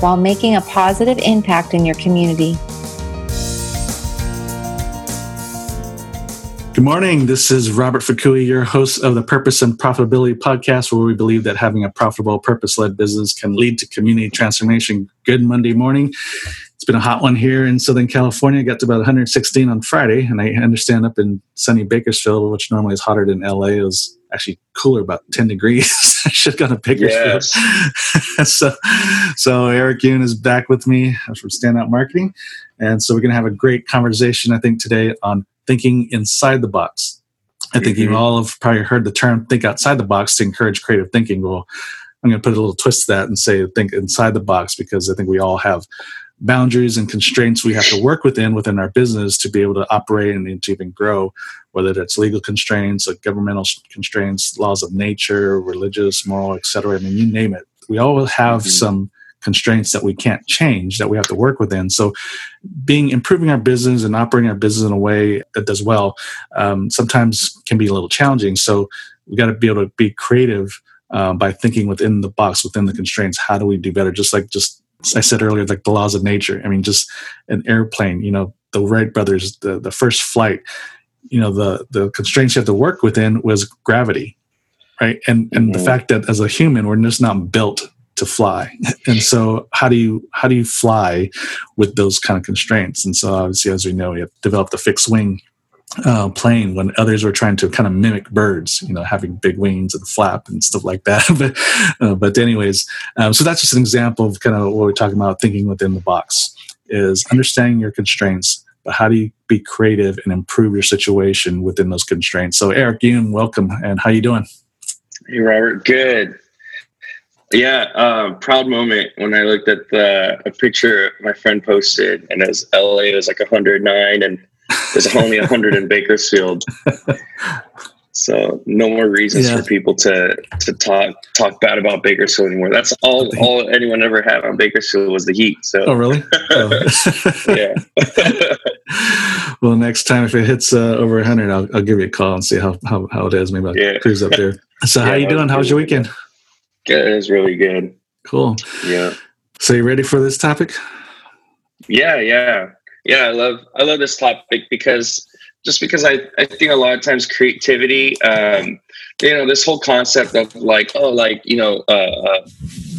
while making a positive impact in your community. Good morning. This is Robert Fakui, your host of the Purpose and Profitability podcast, where we believe that having a profitable, purpose led business can lead to community transformation. Good Monday morning. It's been a hot one here in Southern California. Got to about 116 on Friday, and I understand up in sunny Bakersfield, which normally is hotter than LA, it was actually cooler, about 10 degrees. I should have gone to Bakersfield. Yes. so, so Eric Yoon is back with me from Standout Marketing. And so we're going to have a great conversation, I think, today on thinking inside the box. I think mm-hmm. you all have probably heard the term think outside the box to encourage creative thinking. Well, I'm going to put a little twist to that and say think inside the box because I think we all have boundaries and constraints we have to work within within our business to be able to operate and to even grow whether that's legal constraints like governmental constraints laws of nature religious moral etc i mean you name it. We all have mm-hmm. some constraints that we can't change that we have to work within. So being improving our business and operating our business in a way that does well um, sometimes can be a little challenging. So we got to be able to be creative uh, by thinking within the box within the constraints. How do we do better? Just like just I said earlier, like the laws of nature. I mean, just an airplane, you know, the Wright brothers, the, the first flight, you know, the, the constraints you have to work within was gravity, right? And, and mm-hmm. the fact that as a human, we're just not built to fly. And so how do you, how do you fly with those kind of constraints? And so obviously, as we know, we have developed a fixed wing uh, plane when others were trying to kind of mimic birds, you know, having big wings and flap and stuff like that. but, uh, but anyways, um, so that's just an example of kind of what we're talking about thinking within the box is understanding your constraints, but how do you be creative and improve your situation within those constraints? So Eric Yoon, welcome. And how you doing? Hey, Robert. Good. Yeah, um, proud moment when I looked at the a picture my friend posted, and it was LA. It was like 109, and there's only 100 in Bakersfield. So no more reasons yeah. for people to to talk talk bad about Bakersfield anymore. That's all all anyone ever had on Bakersfield was the heat. So oh really? Oh. yeah. well, next time if it hits uh, over 100, I'll, I'll give you a call and see how how, how it is. Maybe I'll yeah. cruise up there. So yeah, how you doing? How was your weekend? Good. It was really good. Cool. Yeah. So you ready for this topic? Yeah, yeah yeah i love i love this topic because just because i i think a lot of times creativity um you know this whole concept of like oh like you know uh, uh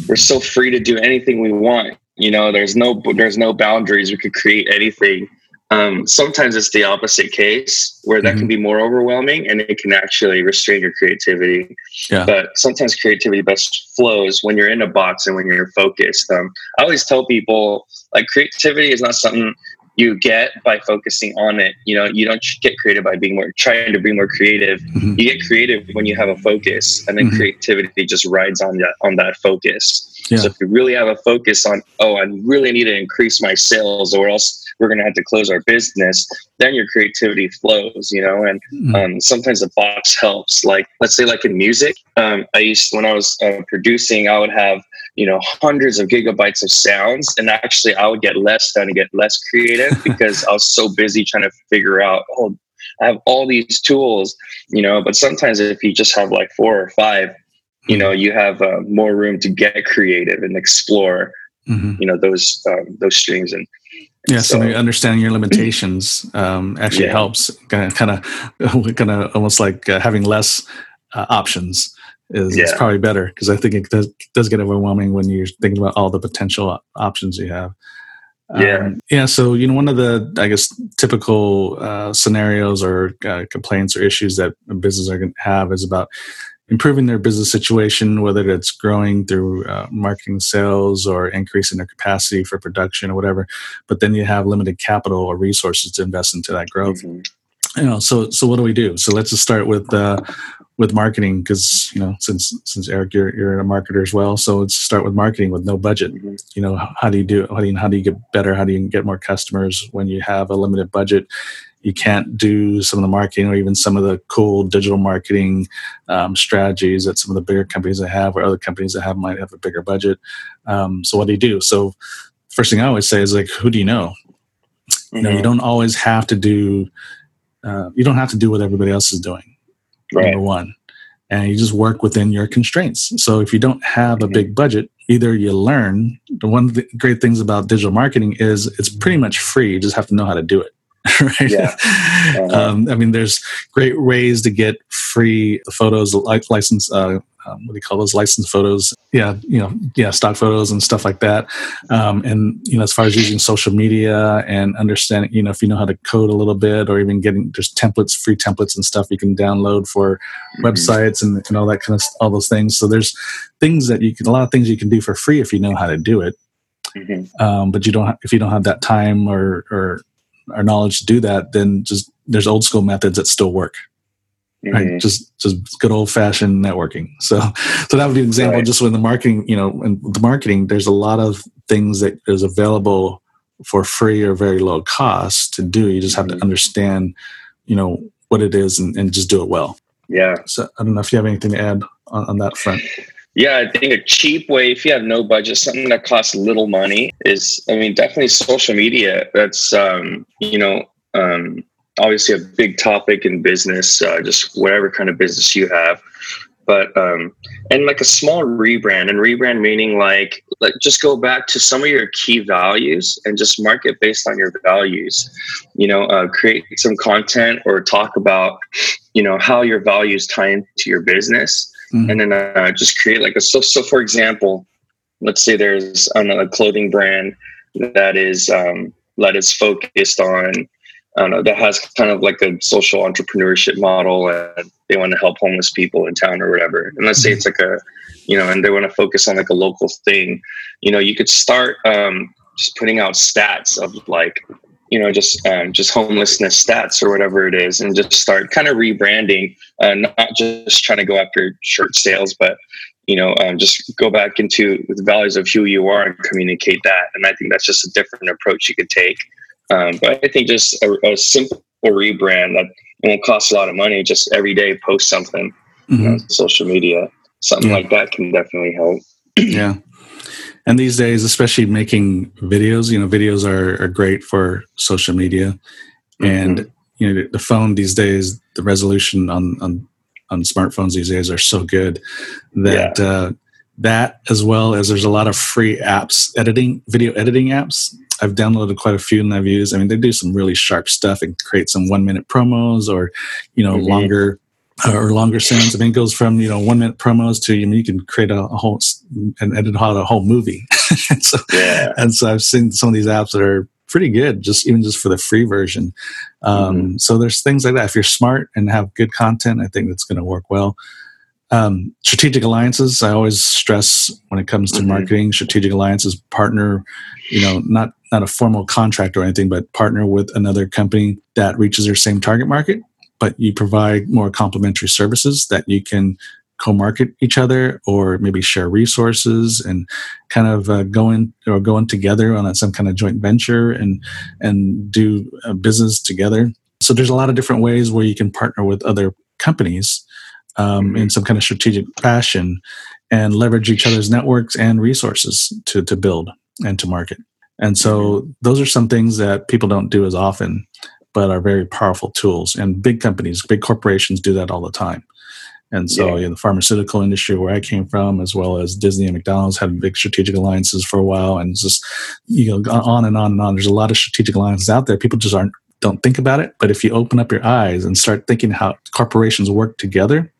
we're so free to do anything we want you know there's no there's no boundaries we could create anything um, sometimes it's the opposite case where that mm-hmm. can be more overwhelming and it can actually restrain your creativity. Yeah. But sometimes creativity best flows when you're in a box and when you're focused. Um, I always tell people like creativity is not something you get by focusing on it. You know, you don't get creative by being more trying to be more creative. Mm-hmm. You get creative when you have a focus, and then mm-hmm. creativity just rides on that on that focus. Yeah. So if you really have a focus on, oh, I really need to increase my sales, or else we're going to have to close our business. Then your creativity flows, you know. And mm-hmm. um, sometimes the box helps. Like let's say, like in music, um, I used when I was uh, producing, I would have you know hundreds of gigabytes of sounds and actually i would get less done and get less creative because i was so busy trying to figure out oh i have all these tools you know but sometimes if you just have like four or five you know you have uh, more room to get creative and explore mm-hmm. you know those um, those strings and yeah, so, so understanding your limitations um, actually yeah. helps. Kind of, kind of, almost like uh, having less uh, options is, yeah. is probably better because I think it does, does get overwhelming when you're thinking about all the potential options you have. Yeah. Um, yeah. So, you know, one of the, I guess, typical uh, scenarios or uh, complaints or issues that a business are going to have is about improving their business situation, whether it's growing through uh, marketing sales or increasing their capacity for production or whatever. But then you have limited capital or resources to invest into that growth. Mm-hmm. You know, so so what do we do? So let's just start with uh, with marketing because you know since since Eric you're you're a marketer as well so let's start with marketing with no budget mm-hmm. you know how, how, do you do how do you, how do you get better how do you get more customers when you have a limited budget you can't do some of the marketing or even some of the cool digital marketing um, strategies that some of the bigger companies that have or other companies that have might have a bigger budget um, so what do you do so first thing i always say is like who do you know mm-hmm. you know you mm-hmm. don't always have to do uh, you don't have to do what everybody else is doing right. number one and you just work within your constraints so if you don't have a mm-hmm. big budget either you learn the one of the great things about digital marketing is it's pretty much free you just have to know how to do it right yeah. Uh-huh. Um, i mean there's great ways to get free photos like license uh, um, what do you call those license photos? Yeah, you know, yeah, stock photos and stuff like that. Um, and you know, as far as using social media and understanding, you know, if you know how to code a little bit, or even getting just templates, free templates and stuff you can download for mm-hmm. websites and, and all that kind of all those things. So there's things that you can, a lot of things you can do for free if you know how to do it. Mm-hmm. Um, but you don't, if you don't have that time or or or knowledge to do that, then just there's old school methods that still work. Mm-hmm. Right, just just good old fashioned networking. So, so that would be an example. Right. Just when the marketing, you know, and the marketing, there's a lot of things that is available for free or very low cost to do. You just have mm-hmm. to understand, you know, what it is and, and, just do it well. Yeah. So I don't know if you have anything to add on, on that front. Yeah, I think a cheap way, if you have no budget, something that costs little money is, I mean, definitely social media. That's, um, you know, um, obviously a big topic in business, uh, just whatever kind of business you have. But um, and like a small rebrand, and rebrand meaning like like just go back to some of your key values and just market based on your values. You know, uh, create some content or talk about you know how your values tie into your business, mm-hmm. and then uh, just create like a so so for example, let's say there's a clothing brand that is um, that is focused on I don't know, that has kind of like a social entrepreneurship model and they want to help homeless people in town or whatever. And let's say it's like a, you know, and they want to focus on like a local thing, you know, you could start um, just putting out stats of like, you know, just um, just homelessness stats or whatever it is, and just start kind of rebranding, uh, not just trying to go after shirt sales, but you know, um, just go back into the values of who you are and communicate that. And I think that's just a different approach you could take. Um, but I think just a, a, simple rebrand that won't cost a lot of money. Just every day post something, mm-hmm. you know, social media, something yeah. like that can definitely help. yeah. And these days, especially making videos, you know, videos are, are great for social media. Mm-hmm. And, you know, the phone these days, the resolution on, on, on smartphones these days are so good that, yeah. uh, that as well as there's a lot of free apps editing video editing apps I've downloaded quite a few and I've used. I mean, they do some really sharp stuff and create some one minute promos or, you know, mm-hmm. longer or longer sounds. I mean, it goes from you know one minute promos to you know you can create a, a whole and edit out a whole movie. and so, yeah. and so I've seen some of these apps that are pretty good, just even just for the free version. Um, mm-hmm. So there's things like that. If you're smart and have good content, I think that's going to work well. Um, strategic alliances, I always stress when it comes to mm-hmm. marketing. Strategic alliances partner, you know, not not a formal contract or anything, but partner with another company that reaches their same target market, but you provide more complementary services that you can co-market each other or maybe share resources and kind of uh, go in or go in together on a, some kind of joint venture and and do a business together so there's a lot of different ways where you can partner with other companies um, in some kind of strategic fashion and leverage each other's networks and resources to, to build and to market. And so mm-hmm. those are some things that people don't do as often, but are very powerful tools. And big companies, big corporations do that all the time. And so, yeah. the pharmaceutical industry where I came from, as well as Disney and McDonald's, had big strategic alliances for a while, and just you know on and on and on. There's a lot of strategic alliances out there. People just aren't don't think about it. But if you open up your eyes and start thinking how corporations work together,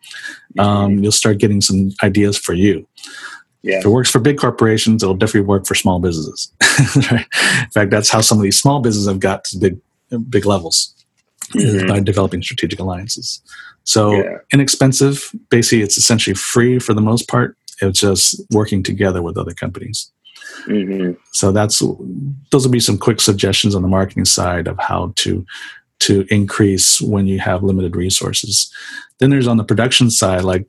um, mm-hmm. you'll start getting some ideas for you. Yeah. If it works for big corporations, it'll definitely work for small businesses. right? In fact, that's how some of these small businesses have got to big, big levels mm-hmm. by developing strategic alliances. So yeah. inexpensive. Basically, it's essentially free for the most part. It's just working together with other companies. Mm-hmm. So that's those will be some quick suggestions on the marketing side of how to to increase when you have limited resources. Then there's on the production side, like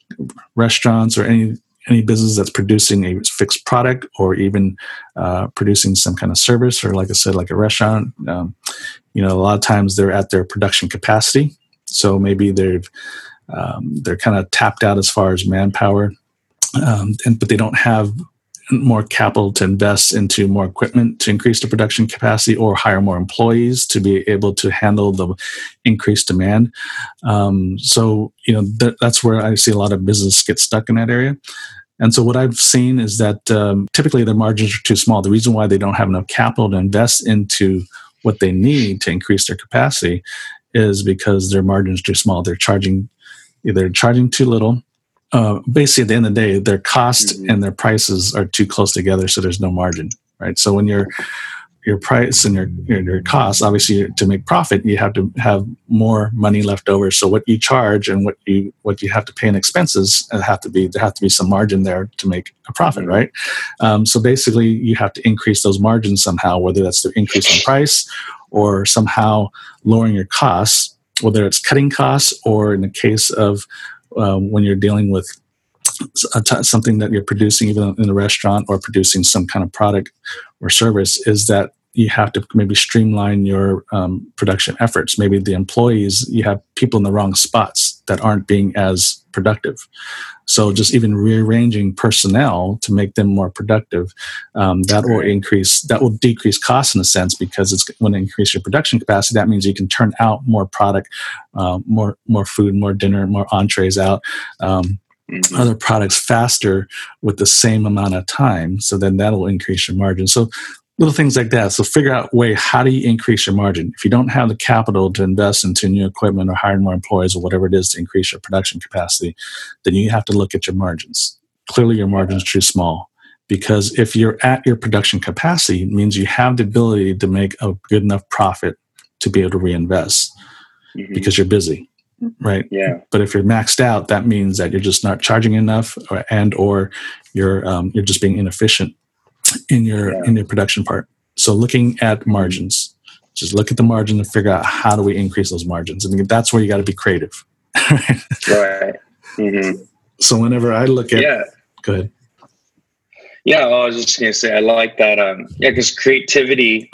restaurants or any any business that's producing a fixed product or even uh, producing some kind of service, or like I said, like a restaurant. Um, you know, a lot of times they're at their production capacity, so maybe they've um, they're kind of tapped out as far as manpower, um, and but they don't have more capital to invest into more equipment to increase the production capacity or hire more employees to be able to handle the increased demand. Um, so, you know, th- that's where I see a lot of business get stuck in that area. And so, what I've seen is that um, typically their margins are too small. The reason why they don't have enough capital to invest into what they need to increase their capacity is because their margins are too small. They're charging either charging too little uh, basically at the end of the day, their cost mm-hmm. and their prices are too close together, so there's no margin, right? So when your your price and your, your your cost, obviously, to make profit, you have to have more money left over. So what you charge and what you what you have to pay in expenses uh, have to be there have to be some margin there to make a profit, mm-hmm. right? Um, so basically, you have to increase those margins somehow, whether that's through increase in price or somehow lowering your costs, whether it's cutting costs or in the case of um, when you're dealing with something that you're producing even in a restaurant or producing some kind of product or service is that you have to maybe streamline your um, production efforts maybe the employees you have people in the wrong spots that aren't being as productive so just even rearranging personnel to make them more productive, um, that will increase, that will decrease costs in a sense because it's going to increase your production capacity. That means you can turn out more product, uh, more more food, more dinner, more entrees out. Um, Mm-hmm. other products faster with the same amount of time. So then that'll increase your margin. So little things like that. So figure out way how do you increase your margin. If you don't have the capital to invest into new equipment or hiring more employees or whatever it is to increase your production capacity, then you have to look at your margins. Clearly, your margins are too small because if you're at your production capacity, it means you have the ability to make a good enough profit to be able to reinvest mm-hmm. because you're busy right yeah but if you're maxed out that means that you're just not charging enough or, and or you're um, you're just being inefficient in your yeah. in your production part. So looking at margins, just look at the margin and figure out how do we increase those margins. I mean, that's where you got to be creative. right. Mm-hmm. So whenever I look at, yeah, go ahead. Yeah, well, I was just gonna say I like that. Um, yeah, because creativity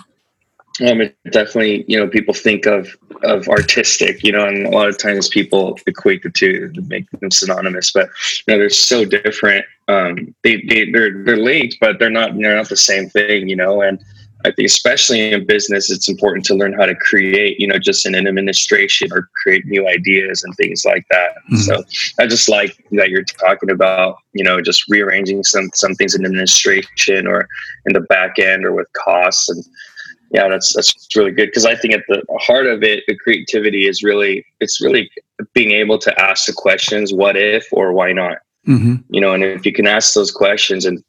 um, it definitely, you know, people think of of artistic, you know, and a lot of times people equate the two to make them synonymous, but you know, they're so different. Um, they, they they're they're linked, but they're not they're not the same thing, you know. And I think especially in business, it's important to learn how to create, you know, just in an administration or create new ideas and things like that. Mm-hmm. So I just like that you're talking about, you know, just rearranging some some things in administration or in the back end or with costs and yeah, that's that's really good because I think at the heart of it, the creativity is really it's really being able to ask the questions, what if or why not? Mm-hmm. You know, and if you can ask those questions and,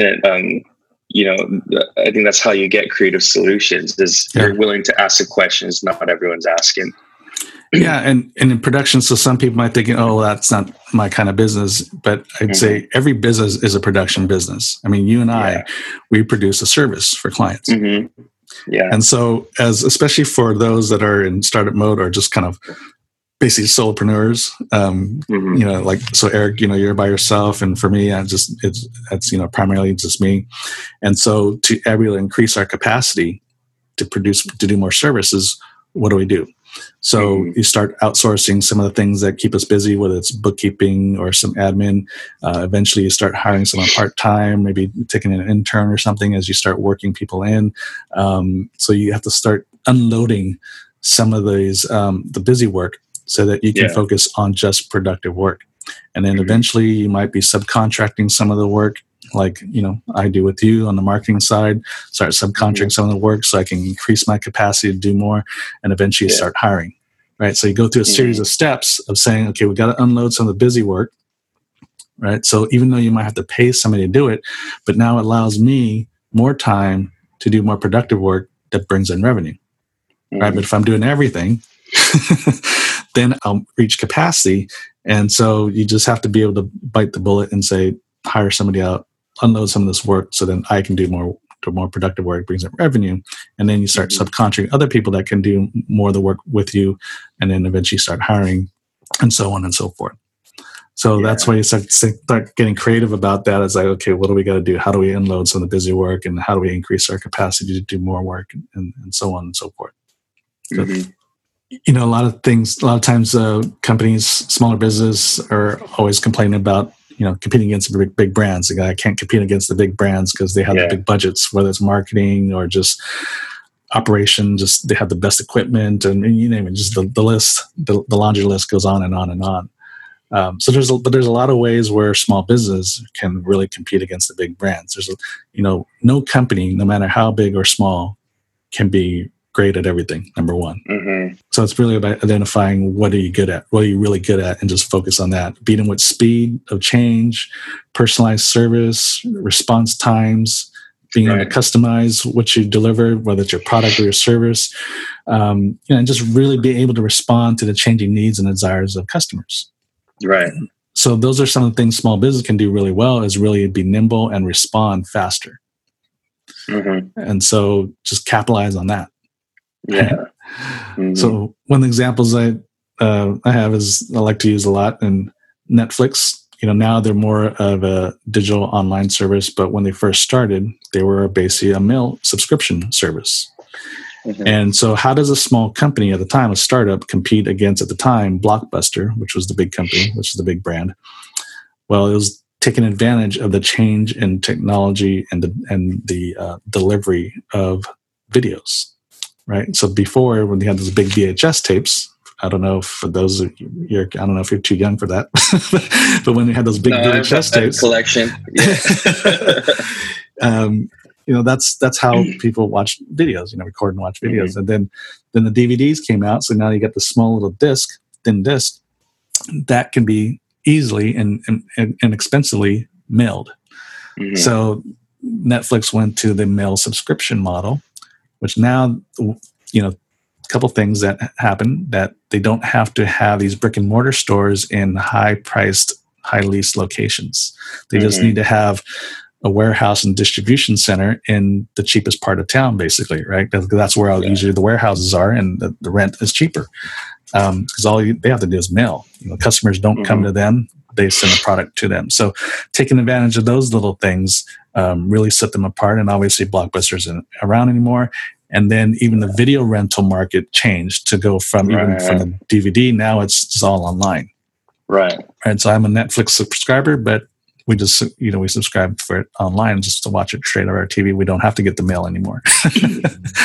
and um, you know, I think that's how you get creative solutions. Is yeah. you're willing to ask the questions not everyone's asking. Yeah, and and in production, so some people might think, oh, that's not my kind of business. But I'd mm-hmm. say every business is a production business. I mean, you and I, yeah. we produce a service for clients. Mm-hmm. Yeah. And so, as especially for those that are in startup mode or just kind of basically solopreneurs, um, mm-hmm. you know, like so, Eric, you know, you're by yourself, and for me, I just it's it's you know primarily just me, and so to able to increase our capacity to produce to do more services, what do we do? So mm-hmm. you start outsourcing some of the things that keep us busy, whether it's bookkeeping or some admin. Uh, eventually, you start hiring someone part time, maybe taking an intern or something as you start working people in. Um, so you have to start unloading some of these um, the busy work so that you can yeah. focus on just productive work. And then mm-hmm. eventually, you might be subcontracting some of the work like you know I do with you on the marketing side, start subcontracting mm-hmm. some of the work so I can increase my capacity to do more, and eventually yeah. start hiring. Right. So you go through a series mm-hmm. of steps of saying, okay, we got to unload some of the busy work. Right. So even though you might have to pay somebody to do it, but now it allows me more time to do more productive work that brings in revenue. Mm-hmm. Right. But if I'm doing everything, then I'll reach capacity. And so you just have to be able to bite the bullet and say, hire somebody out unload some of this work so then I can do more the more productive work brings in revenue. And then you start mm-hmm. subcontracting other people that can do more of the work with you, and then eventually start hiring, and so on and so forth. So yeah. that's why you start, start getting creative about that. It's like, okay, what do we got to do? How do we unload some of the busy work, and how do we increase our capacity to do more work, and, and so on and so forth. mm-hmm. You know, a lot of things. A lot of times, uh, companies, smaller business, are always complaining about you know competing against the big, big brands. Like, I can't compete against the big brands because they have yeah. the big budgets, whether it's marketing or just operation. Just they have the best equipment, and, and you name it. Just the, the list, the, the laundry list goes on and on and on. Um, so there's a, but there's a lot of ways where small business can really compete against the big brands. There's a, you know no company, no matter how big or small, can be great at everything. Number one. Mm-hmm. So it's really about identifying what are you good at, what are you really good at, and just focus on that. Beat them with speed of change, personalized service, response times, being right. able to customize what you deliver, whether it's your product or your service, um, you know, and just really be able to respond to the changing needs and desires of customers. Right. So those are some of the things small business can do really well is really be nimble and respond faster. Mm-hmm. And so just capitalize on that. Yeah. Mm-hmm. So one of the examples I uh, I have is I like to use a lot in Netflix. You know, now they're more of a digital online service, but when they first started, they were basically a mail subscription service. Mm-hmm. And so, how does a small company at the time, a startup, compete against at the time Blockbuster, which was the big company, which is the big brand? Well, it was taking advantage of the change in technology and the and the uh, delivery of videos, right? So before, when they had those big VHS tapes, I don't know for those of you, you're, I don't know if you're too young for that, but when they had those big no, VHS tapes collection, yeah. um, you know that's that's how mm. people watch videos you know record and watch videos mm-hmm. and then then the dvds came out so now you get the small little disc thin disc that can be easily and, and, and inexpensively mailed mm-hmm. so netflix went to the mail subscription model which now you know a couple things that happen that they don't have to have these brick and mortar stores in high priced high lease locations they mm-hmm. just need to have a warehouse and distribution center in the cheapest part of town, basically, right? That's where yeah. usually the warehouses are, and the, the rent is cheaper because um, all you, they have to do is mail. You know, customers don't mm-hmm. come to them; they send a product to them. So, taking advantage of those little things um, really set them apart. And obviously, Blockbuster isn't around anymore. And then even the video rental market changed to go from right. even from the DVD now it's just all online. Right. And so I'm a Netflix subscriber, but we just you know we subscribe for it online just to watch it straight on our TV. We don't have to get the mail anymore.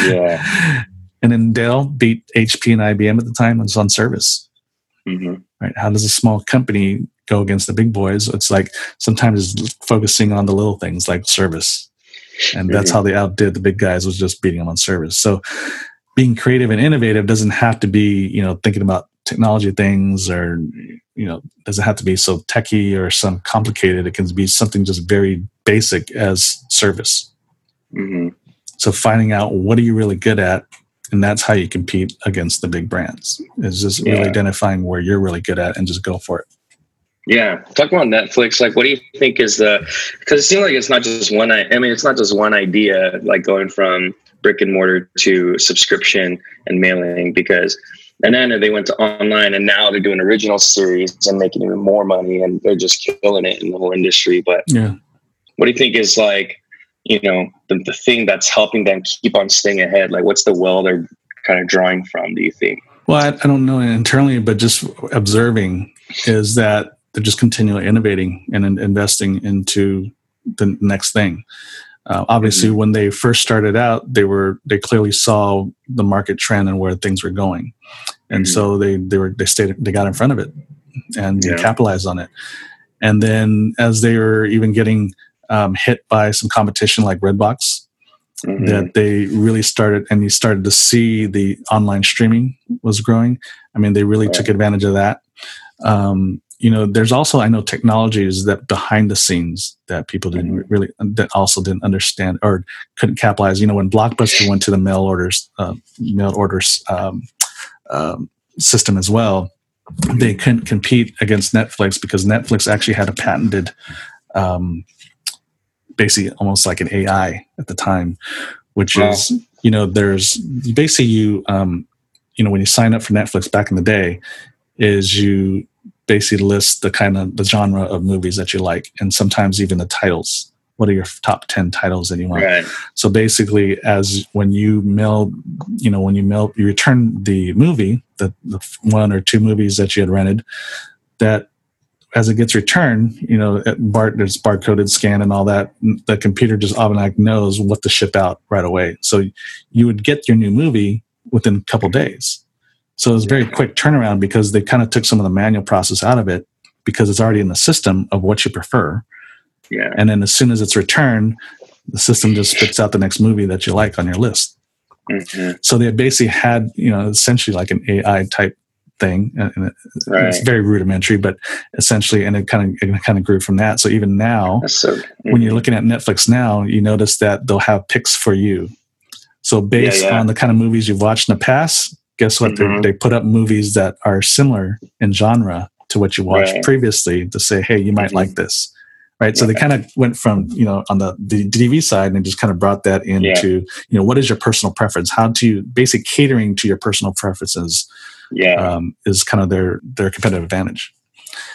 yeah. And then Dell beat HP and IBM at the time. It was on service. Mm-hmm. Right? How does a small company go against the big boys? It's like sometimes it's focusing on the little things like service, and that's mm-hmm. how they outdid the big guys was just beating them on service. So being creative and innovative doesn't have to be you know thinking about technology things or you know doesn't have to be so techy or some complicated it can be something just very basic as service mm-hmm. so finding out what are you really good at and that's how you compete against the big brands is just yeah. really identifying where you're really good at and just go for it yeah talk about netflix like what do you think is the because it seems like it's not just one i mean it's not just one idea like going from brick and mortar to subscription and mailing because and then they went to online and now they're doing original series and making even more money and they're just killing it in the whole industry. But yeah. what do you think is like, you know, the, the thing that's helping them keep on staying ahead? Like what's the well they're kind of drawing from, do you think? Well, I, I don't know internally, but just observing is that they're just continually innovating and investing into the next thing. Uh, obviously, mm-hmm. when they first started out, they were they clearly saw the market trend and where things were going, and mm-hmm. so they they were they stayed they got in front of it and yeah. capitalized on it. And then as they were even getting um, hit by some competition like Redbox, mm-hmm. that they really started and you started to see the online streaming was growing. I mean, they really right. took advantage of that. Um, you know there's also i know technologies that behind the scenes that people didn't mm-hmm. really that also didn't understand or couldn't capitalize you know when blockbuster went to the mail orders uh, mail orders um, um, system as well they couldn't compete against netflix because netflix actually had a patented um, basically almost like an AI at the time, which wow. is you know there's basically you um, you know when you sign up for Netflix back in the day is you basically list the kind of the genre of movies that you like and sometimes even the titles. What are your top 10 titles that you want? Right. so basically as when you mail you know when you mail you return the movie the, the one or two movies that you had rented that as it gets returned you know bar, there's barcoded scan and all that the computer just automatically knows what to ship out right away. So you would get your new movie within a couple days so it it's very quick turnaround because they kind of took some of the manual process out of it because it's already in the system of what you prefer yeah. And then as soon as it's returned, the system just spits out the next movie that you like on your list. Mm-hmm. So they basically had, you know, essentially like an AI type thing, and it, right. it's very rudimentary, but essentially, and it kind of it kind of grew from that. So even now, so, mm-hmm. when you're looking at Netflix now, you notice that they'll have picks for you. So based yeah, yeah. on the kind of movies you've watched in the past, guess what? Mm-hmm. They put up movies that are similar in genre to what you watched right. previously to say, hey, you might mm-hmm. like this right so they kind of went from you know on the, the dv side and just kind of brought that into yeah. you know what is your personal preference how to basic catering to your personal preferences yeah um, is kind of their their competitive advantage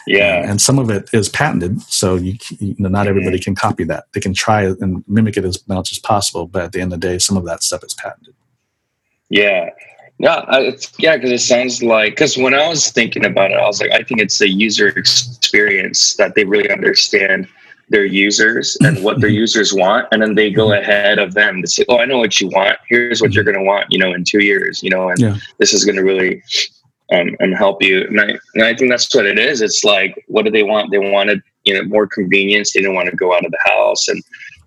yeah and some of it is patented so you, you know not everybody mm-hmm. can copy that they can try and mimic it as much as possible but at the end of the day some of that stuff is patented yeah yeah, it's, yeah, because it sounds like because when I was thinking about it, I was like, I think it's a user experience that they really understand their users and what their mm-hmm. users want, and then they go mm-hmm. ahead of them to say, "Oh, I know what you want. Here's what you're mm-hmm. going to want." You know, in two years, you know, and yeah. this is going to really um, and help you. And I, and I think that's what it is. It's like, what do they want? They wanted, you know, more convenience. They didn't want to go out of the house and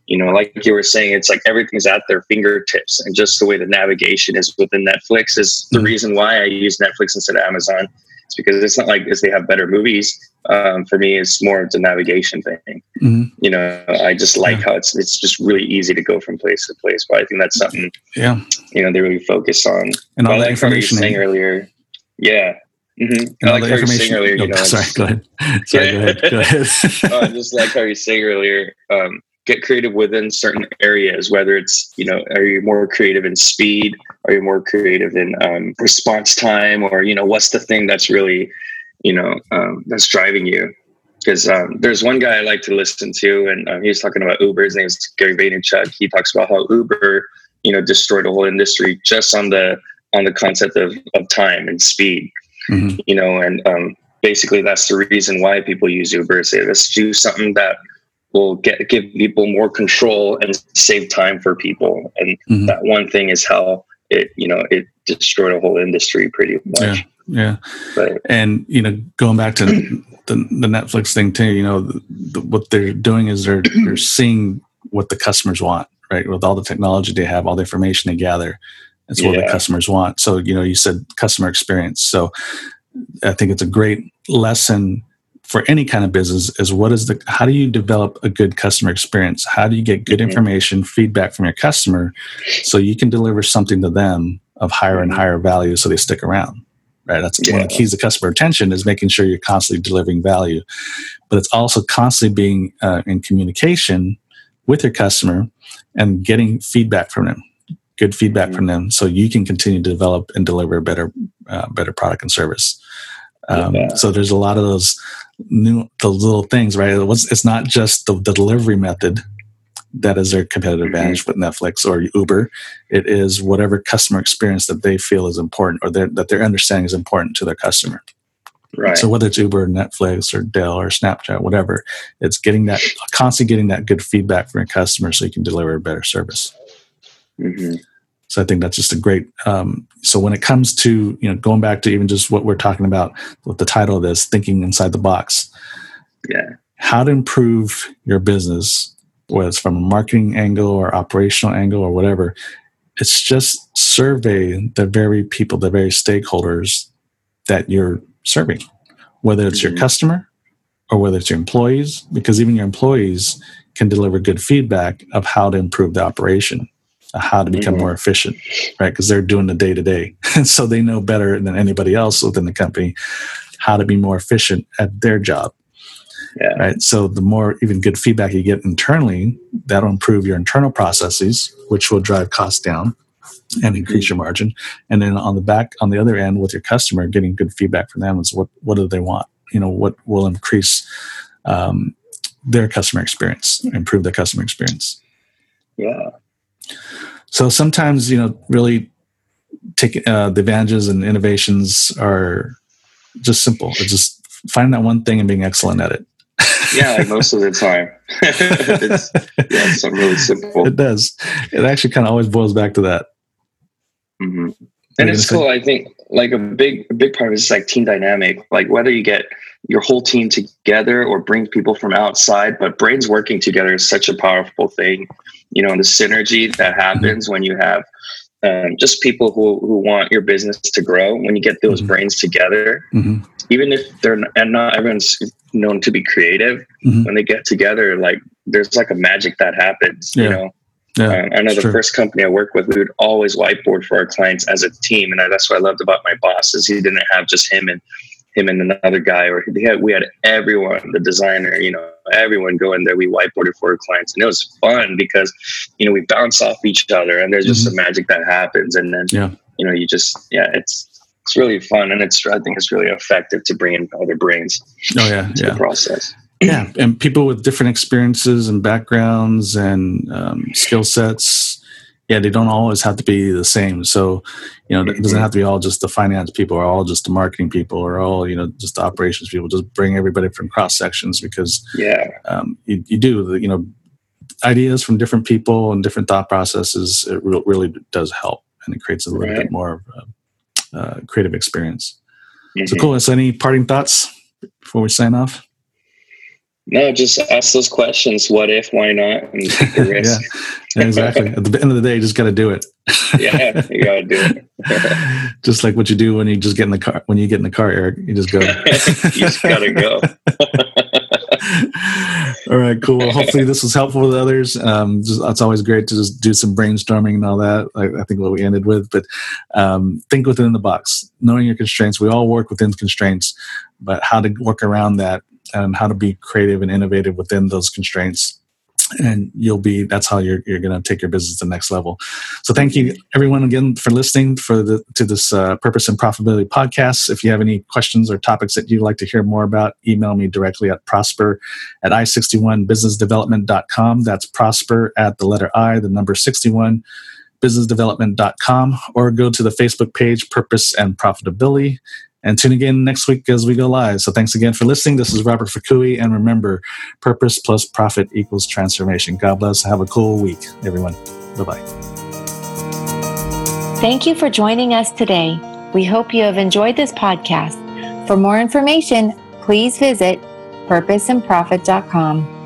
you know, like you were saying, it's like everything's at their fingertips, and just the way the navigation is within Netflix is the mm-hmm. reason why I use Netflix instead of Amazon. It's because it's not like as they have better movies. Um, for me, it's more of the navigation thing. Mm-hmm. You know, I just like yeah. how it's it's just really easy to go from place to place. But I think that's something, yeah, you know, they really focus on. And all that information saying earlier, yeah. Mm-hmm. And all like the information. Earlier, you know, sorry, go ahead. Sorry, yeah. go ahead. Go ahead. uh, just like how you saying earlier, um, get creative within certain areas whether it's you know are you more creative in speed? Are you more creative in um, response time? Or you know what's the thing that's really you know um, that's driving you? Because um, there's one guy i like to listen to and um, he was talking about uber. His name is gary vaynerchuk. He talks about how uber you know destroyed the whole industry just on the on the concept of, of time and speed. Mm-hmm. you know and um, basically that's the reason why people use uber say let's do something that will get give people more control and save time for people. And mm-hmm. that one thing is how it you know it destroyed a whole industry pretty much. Yeah, yeah. But, and you know, going back to the, the Netflix thing too, you know, the, the, what they're doing is they're they're seeing what the customers want, right? With all the technology they have, all the information they gather, it's what yeah. the customers want. So you know, you said customer experience. So I think it's a great lesson for any kind of business is what is the how do you develop a good customer experience how do you get good mm-hmm. information feedback from your customer so you can deliver something to them of higher and mm-hmm. higher value so they stick around right that's yeah. one of the keys to customer retention is making sure you're constantly delivering value but it's also constantly being uh, in communication with your customer and getting feedback from them good feedback mm-hmm. from them so you can continue to develop and deliver a better uh, better product and service um, yeah. so there's a lot of those new those little things, right? It was, it's not just the, the delivery method that is their competitive mm-hmm. advantage with Netflix or Uber. It is whatever customer experience that they feel is important or that their understanding is important to their customer. Right. So whether it's Uber, or Netflix, or Dell, or Snapchat, whatever, it's getting that constantly getting that good feedback from your customer so you can deliver a better service. Mm-hmm. So I think that's just a great. Um, so when it comes to you know going back to even just what we're talking about with the title of this, thinking inside the box. Yeah. How to improve your business, whether it's from a marketing angle or operational angle or whatever. It's just survey the very people, the very stakeholders that you're serving, whether it's mm-hmm. your customer or whether it's your employees, because even your employees can deliver good feedback of how to improve the operation how to become mm-hmm. more efficient, right? Because they're doing the day to day. And so they know better than anybody else within the company how to be more efficient at their job. Yeah. Right. So the more even good feedback you get internally, that'll improve your internal processes, which will drive costs down and increase mm-hmm. your margin. And then on the back, on the other end, with your customer, getting good feedback from them is what what do they want? You know, what will increase um, their customer experience, improve their customer experience. Yeah. So sometimes you know, really take uh, the advantages and innovations are just simple. It's just finding that one thing and being excellent at it. yeah, like most of the time. it's, yeah, it's really simple. It does. It actually kind of always boils back to that. Mm-hmm. And it's cool. Say? I think like a big, a big part of it is like team dynamic. Like whether you get your whole team together or bring people from outside, but brains working together is such a powerful thing. You know, and the synergy that happens mm-hmm. when you have um, just people who, who want your business to grow when you get those mm-hmm. brains together mm-hmm. even if they're not, and not everyone's known to be creative mm-hmm. when they get together like there's like a magic that happens yeah. you know yeah, um, I know the true. first company I worked with, we would always whiteboard for our clients as a team, and that's what I loved about my boss is he didn't have just him and him and another guy, or had, we had everyone, the designer, you know, everyone go in there. We whiteboarded for our clients, and it was fun because, you know, we bounce off each other, and there's just mm-hmm. some magic that happens, and then, yeah. you know, you just, yeah, it's it's really fun, and it's I think it's really effective to bring in other brains. Oh yeah, to yeah. process. Yeah, and people with different experiences and backgrounds and um, skill sets yeah, they don't always have to be the same. So, you know, it doesn't have to be all just the finance people or all just the marketing people or all, you know, just the operations people. Just bring everybody from cross sections because, yeah, um, you, you do, you know, ideas from different people and different thought processes. It re- really does help and it creates a little right. bit more uh, uh, creative experience. Mm-hmm. So cool. So, any parting thoughts before we sign off? No, just ask those questions. What if? Why not? And take the risk. yeah, exactly. At the end of the day, you just got to do it. yeah, you got to do it. just like what you do when you just get in the car. When you get in the car, Eric, you just go. you just got to go. all right, cool. Well, hopefully this was helpful with others. Um, just, it's always great to just do some brainstorming and all that. I, I think what we ended with, but um, think within the box, knowing your constraints. We all work within constraints, but how to work around that and how to be creative and innovative within those constraints. And you'll be that's how you're, you're going to take your business to the next level. So thank you everyone again for listening for the to this uh, purpose and profitability podcast. If you have any questions or topics that you'd like to hear more about email me directly at prosper at i61businessdevelopment.com that's prosper at the letter i the number 61 businessdevelopment.com or go to the facebook page purpose and profitability and tune again next week as we go live. So thanks again for listening. This is Robert Fakui, and remember, purpose plus profit equals transformation. God bless. Have a cool week, everyone. Bye bye. Thank you for joining us today. We hope you have enjoyed this podcast. For more information, please visit purposeandprofit.com.